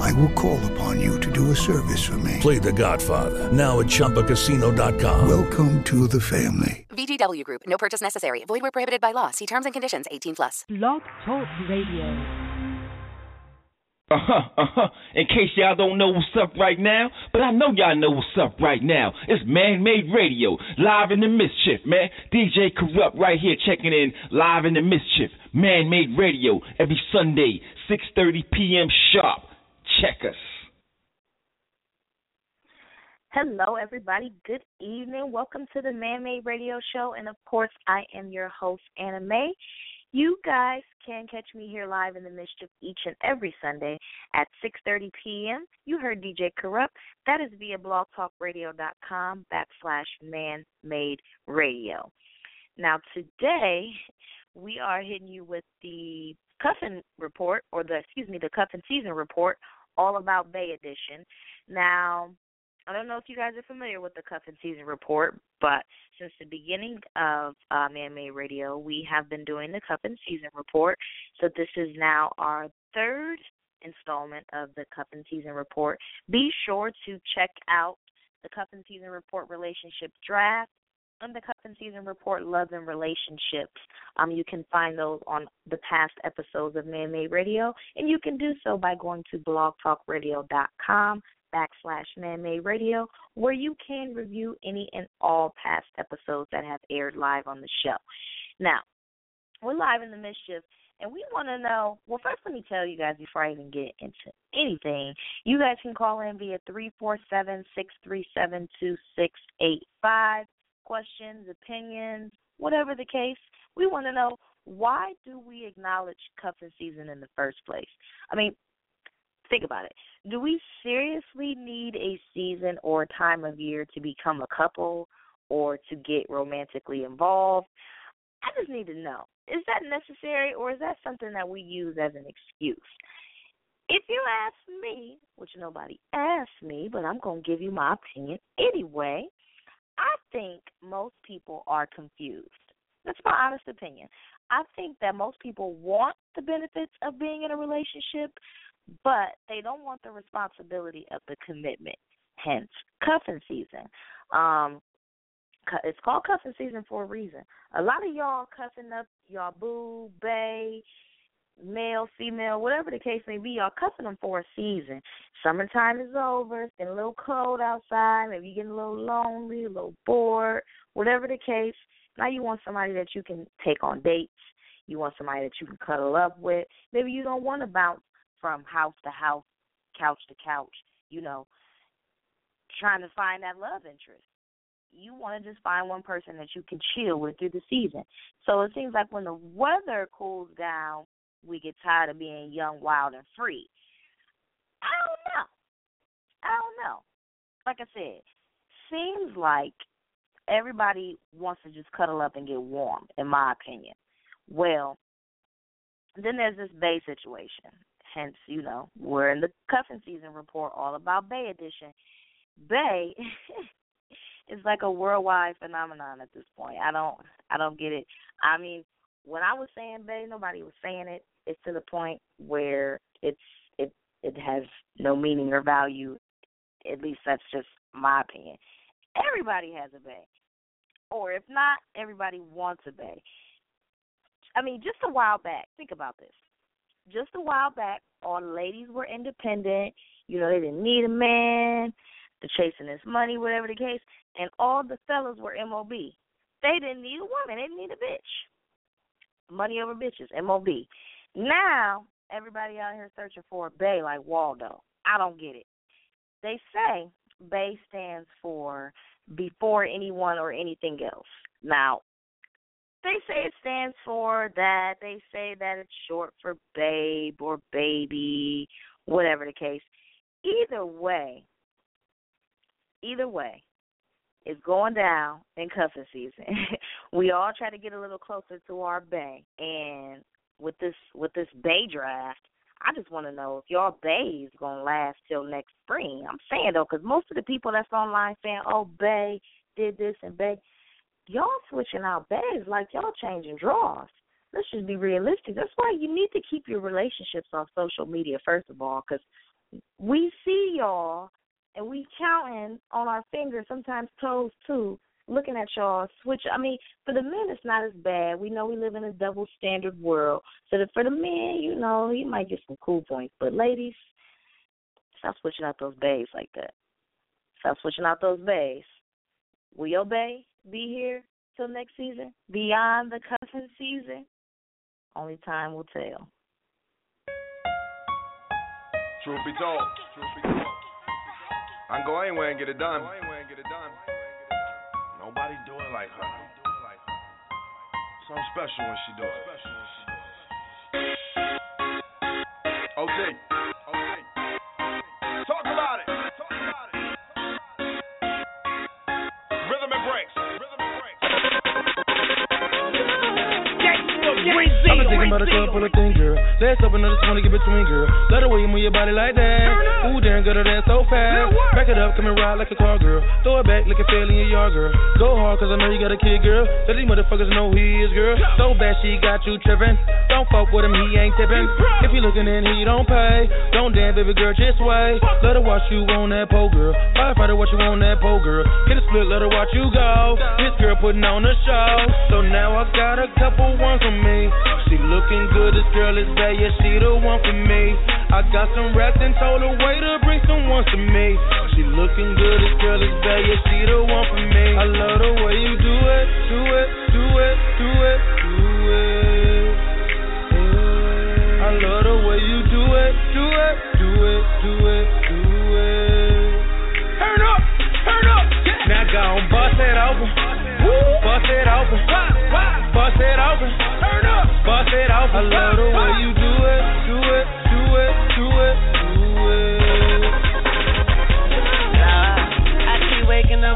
I will call upon you to do a service for me. Play The Godfather now at ChumbaCasino.com. Welcome to the family. VGW Group. No purchase necessary. Void where prohibited by law. See terms and conditions. 18 plus. Blog Talk Radio. Uh huh, uh huh. In case y'all don't know what's up right now, but I know y'all know what's up right now. It's Man Made Radio, live in the mischief, man. DJ Corrupt right here checking in, live in the mischief. Man Made Radio, every Sunday, 6.30 p.m. sharp. Check us. Hello, everybody. Good evening. Welcome to the Man Made Radio Show. And of course, I am your host, Anah Mae. You guys can catch me here live in the mischief each and every Sunday at 6:30 p.m. You heard DJ Corrupt. That is via blogtalkradio.com backslash Man Made Radio. Now today we are hitting you with the Cuffin report, or the excuse me, the Cuffin season report, all about Bay Edition. Now I don't know if you guys are familiar with the Cuffin Season Report, but since the beginning of uh, Man Made Radio, we have been doing the Cuffin Season Report. So this is now our third installment of the Cuffin Season Report. Be sure to check out the Cuffin Season Report Relationship Draft and the Cuffin Season Report Love and Relationships. Um, you can find those on the past episodes of Man Made Radio, and you can do so by going to blogtalkradio.com backslash man-made radio where you can review any and all past episodes that have aired live on the show. Now, we're live in the mischief and we want to know well first let me tell you guys before I even get into anything, you guys can call in via three four seven six three seven two six eight five. Questions, opinions, whatever the case. We want to know why do we acknowledge cuffing season in the first place? I mean, think about it. Do we seriously need a season or time of year to become a couple or to get romantically involved? I just need to know. Is that necessary or is that something that we use as an excuse? If you ask me, which nobody asked me, but I'm going to give you my opinion anyway, I think most people are confused. That's my honest opinion. I think that most people want the benefits of being in a relationship, but they don't want the responsibility of the commitment. Hence, cuffing season. Um, it's called cuffing season for a reason. A lot of y'all cuffing up y'all boo, bay, male, female, whatever the case may be, y'all cuffing them for a season. Summertime is over. It's getting a little cold outside. Maybe you're getting a little lonely, a little bored, whatever the case. Now you want somebody that you can take on dates. You want somebody that you can cuddle up with. Maybe you don't want to bounce from house to house, couch to couch, you know, trying to find that love interest. You want to just find one person that you can chill with through the season. So it seems like when the weather cools down, we get tired of being young, wild, and free. I don't know. I don't know. Like I said, seems like everybody wants to just cuddle up and get warm, in my opinion. Well, then there's this Bay situation. Hence, you know, we're in the cuffing season report all about Bay Edition. Bay is like a worldwide phenomenon at this point. I don't I don't get it. I mean, when I was saying Bay, nobody was saying it. It's to the point where it's it it has no meaning or value. At least that's just my opinion. Everybody has a bay. Or if not, everybody wants a bay. I mean, just a while back, think about this just a while back, all the ladies were independent. You know, they didn't need a man to chasing this money, whatever the case. And all the fellas were MOB. They didn't need a woman. They didn't need a bitch. Money over bitches, MOB. Now, everybody out here searching for a Bay like Waldo. I don't get it. They say Bay stands for before anyone or anything else. Now, they say it stands for that. They say that it's short for babe or baby, whatever the case. Either way, either way, it's going down in cuffing season. we all try to get a little closer to our bay, and with this with this bay draft, I just want to know if your bay is gonna last till next spring. I'm saying though, because most of the people that's online saying, "Oh, bay did this and bay," y'all switching out bays like y'all changing draws. Let's just be realistic. That's why you need to keep your relationships on social media first of all, because we see y'all and we counting on our fingers, sometimes toes too, looking at y'all switch. I mean, for the men, it's not as bad. We know we live in a double standard world. So that for the men, you know, he might get some cool points. But ladies, stop switching out those bays like that. Stop switching out those bays. Will your bay be here till next season? Beyond the cuffing season? Only time will tell. Truth be told, truth be told. I can go anywhere and get it done. Nobody do it like her. Something special when she do it. OG. OG. Talk about it. Talk about it. Rhythm and breaks. Rhythm and breaks. I've been thinking about a cup full of things, girl. Let's open up this to get between, girl. Let the way you move your body like that. Ooh, damn, good at that so fast. Back it up, come and ride like a car, girl. Throw it back like a fail in your yard, girl. Go hard, cause I know you got a kid, girl. Let these motherfuckers know who he is, girl. So bad she got you tripping. Don't fuck with him, he ain't tipping. If you looking in, he don't pay. Don't dance, baby girl, just wait. Let her watch you on that pole, girl. Firefighter, watch you on that pole, girl. Get a split, let her watch you go. This girl putting on a show. So now I got a couple ones from me. Looking good, this girl is bad, yeah, she the one for me. I got some racks and told her waiter bring some ones to me. She looking good, this girl is bad, yeah, she the one for me. I love the way you do it, do it, do it, do it, do it. I love the way you do it, do it, do it, do it, do it. Turn up, turn up. Now go on, bust it open, bust it open, bust it open. Turn up, bust it open. I love the way you do it, do it, do it, do it, do it.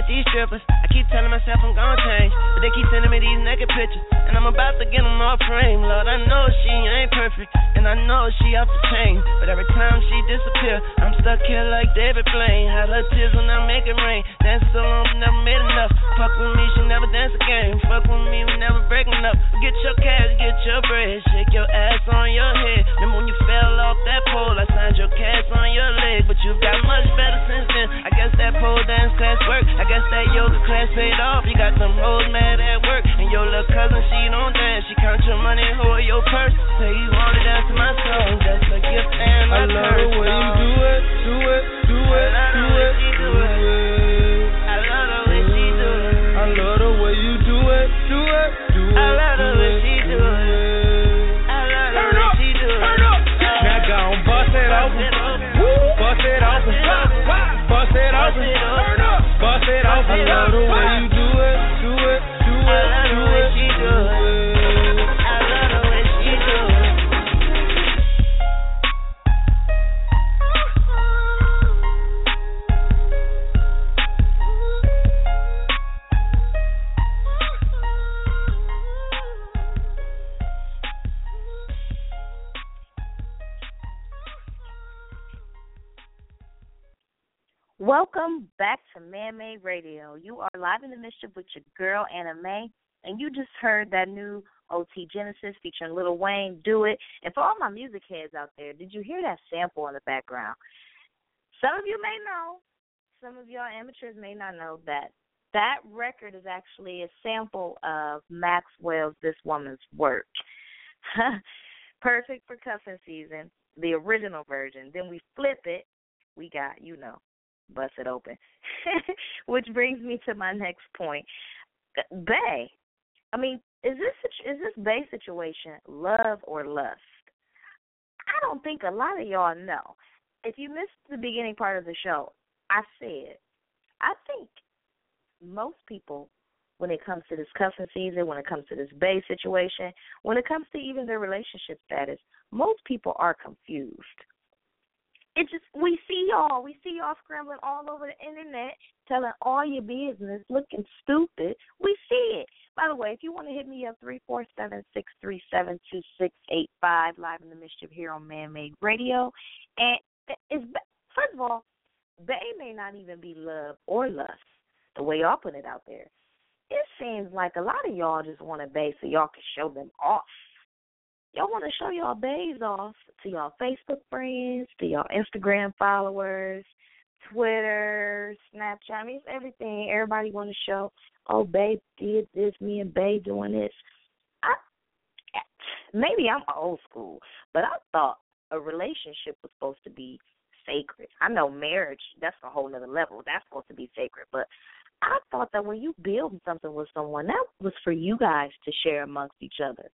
With these strippers. I keep telling myself I'm gonna change, but they keep sending me these naked pictures, and I'm about to get them off frame. Lord, I know she ain't perfect, and I know she off the chain, but every time she disappear, I'm stuck here like David Blaine. Had her tears when I make it rain. Dance so long, never made enough. Fuck with me, she never dance again. Fuck with me, we never breaking up. Get your cash, get your bread, shake your ass on your head. Remember when you fell off that pole? I signed your cast on your leg, but you've got much better since then. I guess that pole dance class worked. Guess that yoga class paid off. You got some hoes mad at work, and your little cousin she don't dance. She count your money, hold your purse. Say you wanna dance to my song, that's a gift and I love curse. the way you do it, do it, do it, do it, she do it. I love the way she do it. I love the live in the mischief with your girl Anah Mae, and you just heard that new OT Genasis featuring Lil Wayne, "Do It." And for all my music heads out there, did you hear that sample in the background? Some of you may know, some of y'all amateurs may not know that that record is actually a sample of Maxwell's "This Woman's Work." Perfect for cuffing season, the original version. Then we flip it, we got you know bust it open. Which brings me to my next point. Bay. I mean, is this is this Bay situation love or lust? I don't think a lot of y'all know. If you missed the beginning part of the show, I said I think most people when it comes to this cuffing season, when it comes to this Bay situation, when it comes to even their relationship status, most people are confused. It just we see y'all, we see y'all scrambling all over the internet, telling all your business, looking stupid. We see it. By the way, if you want to hit me up, three four seven six three seven two six eight five, live in the mischief here on Man Made Radio, and it's first of all, they may not even be love or lust the way y'all put it out there. It seems like a lot of y'all just want to base so y'all can show them off y'all want to show y'all babes off to y'all Facebook friends, to y'all Instagram followers, Twitter, Snapchat. I mean, it's everything. Everybody want to show, oh, babe did this, me and babe doing this. I maybe I'm old school, but I thought a relationship was supposed to be sacred. I know marriage, that's a whole other level. That's supposed to be sacred, but I thought that when you build something with someone, that was for you guys to share amongst each other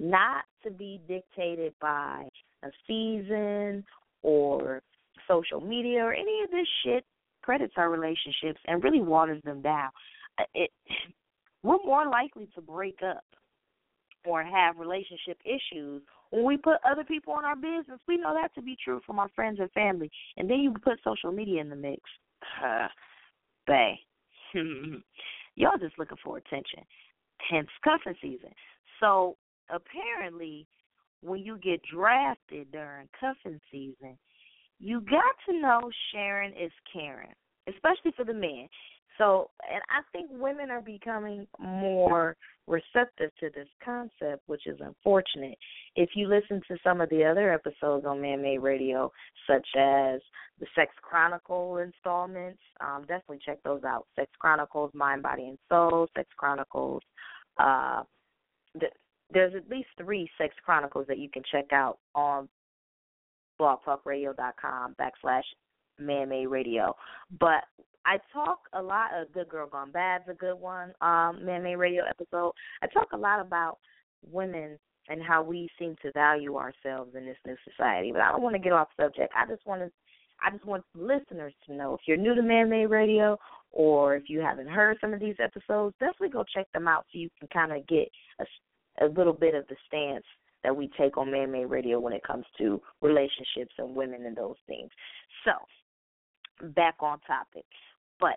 not to be dictated by a season or social media or any of this shit credits our relationships and really waters them down. Uh, it we're more likely to break up or have relationship issues when we put other people in our business. We know that to be true from our friends and family. And then you put social media in the mix. Uh, bay. Y'all just looking for attention. Hence cuffing season. So apparently when you get drafted during cuffing season, you got to know sharing is caring, especially for the men. So, and I think women are becoming more receptive to this concept, which is unfortunate. If you listen to some of the other episodes on Man Made Radio, such as the Sex Chronicle installments, um, definitely check those out. Sex Chronicles, Mind, Body, and Soul, Sex Chronicles, uh, the there's at least three sex chronicles that you can check out on blogtalkradio.com backslash man-made radio. But I talk a lot of Good Girl Gone Bad's a good one, um, man-made radio episode. I talk a lot about women and how we seem to value ourselves in this new society. But I don't want to get off subject. I just want to I just want listeners to know if you're new to Man Made Radio or if you haven't heard some of these episodes, definitely go check them out so you can kind of get a, a little bit of the stance that we take on Man Made Radio when it comes to relationships and women and those things. So, back on topic. But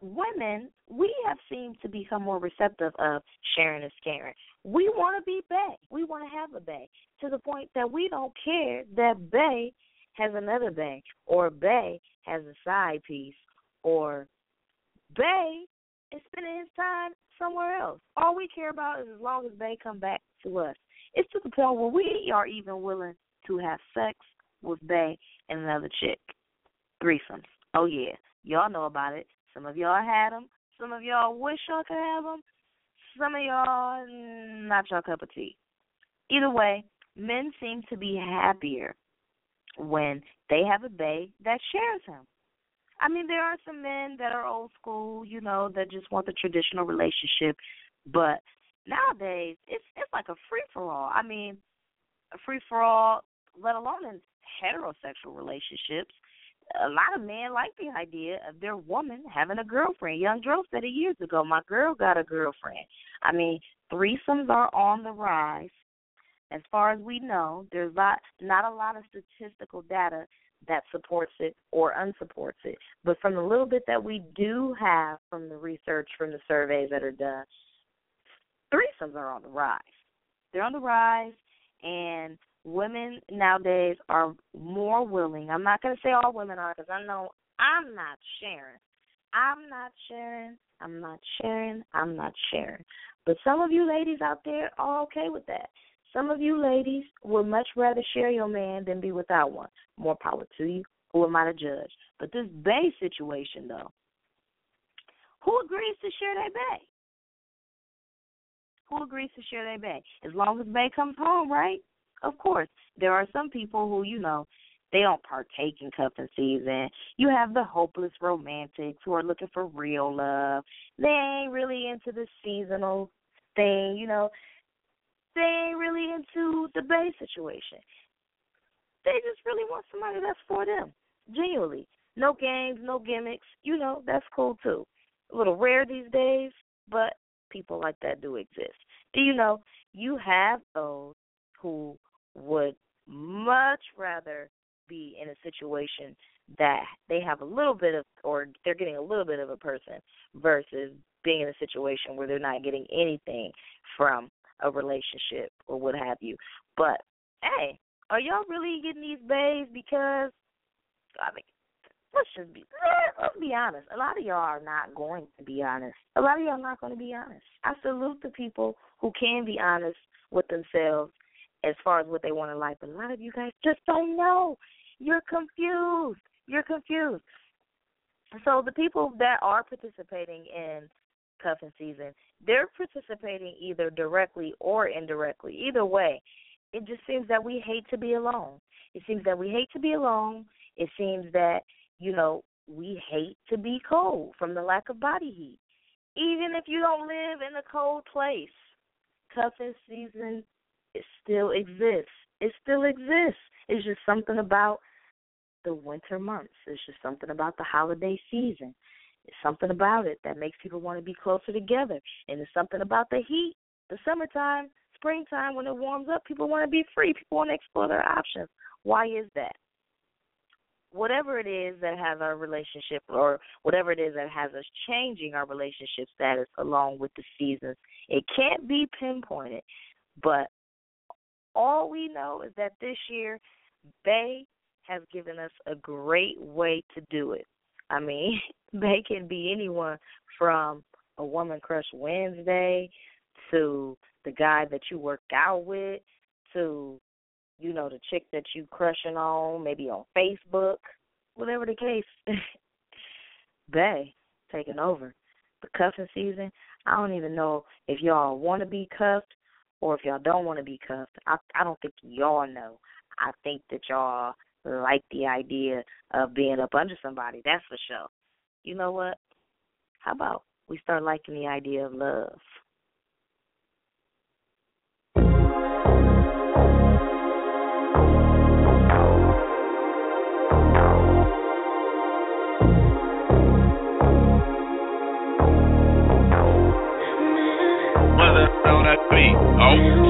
women, we have seemed to become more receptive of sharing and scaring. We want to be Bay. We want to have a Bay to the point that we don't care that Bay has another Bay or Bay has a side piece or Bay is spending his time somewhere else. All we care about is as long as they come back to us. It's to the point where we are even willing to have sex with Bay and another chick. Threesomes. Oh yeah, y'all know about it. Some of y'all had them. Some of y'all wish y'all could have them. Some of y'all mm, not your cup of tea. Either way, men seem to be happier when they have a bay that shares him. I mean, there are some men that are old school, you know, that just want the traditional relationship, but nowadays it's it's like a free for all. I mean, a free for all, let alone in heterosexual relationships. A lot of men like the idea of their woman having a girlfriend. Young Dro said it years ago. My girl got a girlfriend. I mean, threesomes are on the rise. As far as we know, there's not not a lot of statistical data that supports it or unsupports it. But from the little bit that we do have from the research, from the surveys that are done, threesomes are on the rise. They're on the rise, and women nowadays are more willing. I'm not going to say all women are because I know I'm not sharing. I'm not sharing. I'm not sharing. I'm not sharing. But some of you ladies out there are okay with that. Some of you ladies would much rather share your man than be without one. More power to you. Who am I to judge? But this Bay situation, though, who agrees to share their Bay? Who agrees to share their Bay? As long as Bay comes home, right? Of course. There are some people who, you know, they don't partake in cuffing season. You have the hopeless romantics who are looking for real love. They ain't really into the seasonal thing, you know they ain't really into the Bay situation. They just really want somebody that's for them, genuinely. No games, no gimmicks. You know, that's cool too. A little rare these days, but people like that do exist. Do you know you have those who would much rather be in a situation that they have a little bit of or they're getting a little bit of a person versus being in a situation where they're not getting anything from a relationship or what have you. But hey, are y'all really getting these bays because I mean let's just be let's be honest. A lot of y'all are not going to be honest. A lot of y'all are not going to be honest. I salute the people who can be honest with themselves as far as what they want in life. But a lot of you guys just don't know. You're confused. You're confused. So the people that are participating in cuffing season, they're participating either directly or indirectly. Either way, it just seems that we hate to be alone. It seems that we hate to be alone. It seems that, you know, we hate to be cold from the lack of body heat. Even if you don't live in a cold place, cuffing season it still exists. It still exists. It's just something about the winter months. It's just something about the holiday season. It's something about it that makes people want to be closer together. And it's something about the heat, the summertime, springtime, when it warms up, people want to be free. People want to explore their options. Why is that? Whatever it is that has our relationship, or whatever it is that has us changing our relationship status along with the seasons, it can't be pinpointed. But all we know is that this year, Bay has given us a great way to do it. I mean, they can be anyone from a woman crush Wednesday to the guy that you work out with to you know the chick that you crushing on maybe on Facebook, whatever the case. they taking over the cuffing season. I don't even know if y'all want to be cuffed or if y'all don't want to be cuffed. I I don't think y'all know. I think that y'all like the idea of being up under somebody, that's for sure. You know what? How about we start liking the idea of love? Mother, don't I? Oh.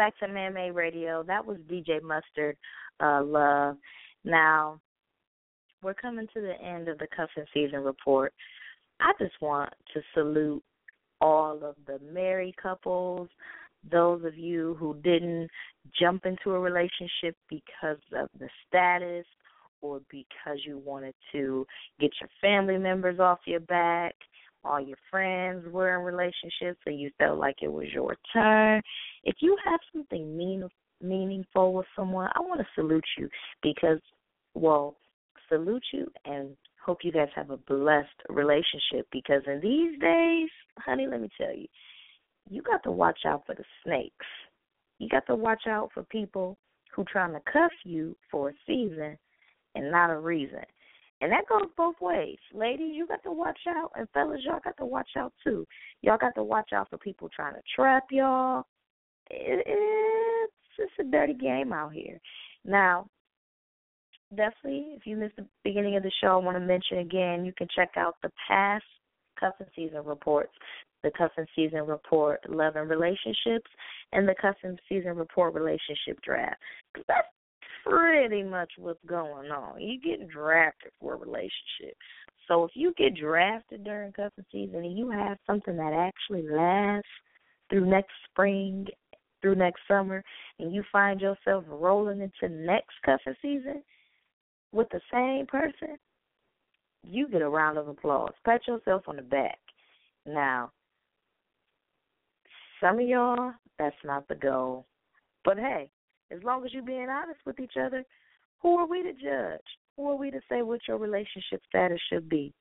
Back to Man Made Radio. That was DJ Mustard uh, Love. Now, we're coming to the end of the cuffing season report. I just want to salute all of the married couples, those of you who didn't jump into a relationship because of the status or because you wanted to get your family members off your back. All your friends were in relationships and you felt like it was your turn. If you have something mean, meaningful with someone, I want to salute you because, well, salute you and hope you guys have a blessed relationship because in these days, honey, let me tell you, you got to watch out for the snakes. You got to watch out for people who trying to cuff you for a season and not a reason. And that goes both ways. Ladies, you got to watch out and fellas, y'all got to watch out too. Y'all got to watch out for people trying to trap y'all. It, it's it's a dirty game out here. Now, definitely, if you missed the beginning of the show, I want to mention again, you can check out the past cuffing season reports, the cuffing season report, love and relationships, and the cuffing season report relationship draft. That's pretty much what's going on. You get drafted for a relationship. So if you get drafted during cuffing season and you have something that actually lasts through next spring, through next summer, and you find yourself rolling into next cuffing season, with the same person, you get a round of applause. Pat yourself on the back. Now, some of y'all, that's not the goal. But hey, as long as you're being honest with each other, who are we to judge? Who are we to say what your relationship status should be?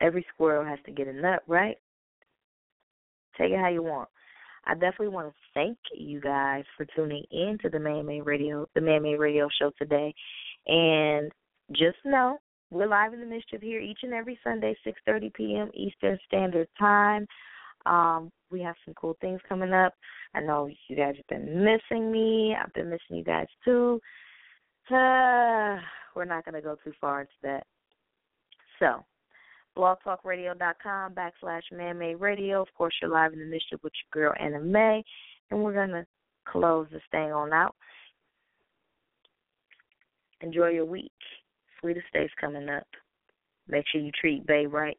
Every squirrel has to get a nut, right? Take it how you want. I definitely want to thank you guys for tuning in to the Man Made Radio, the Man Radio show today. And just know we're live in the mischief here each and every Sunday, 6:30 p.m. Eastern Standard Time. Um, we have some cool things coming up. I know you guys have been missing me. I've been missing you guys too. Uh, we're not going to go too far into that. So, blogtalkradio.com backslash manmade radio. Of course, you're live in the mischief with your girl Anah Mae, and we're gonna close this thing on out. Enjoy your week. Sweetest days coming up. Make sure you treat Bay right.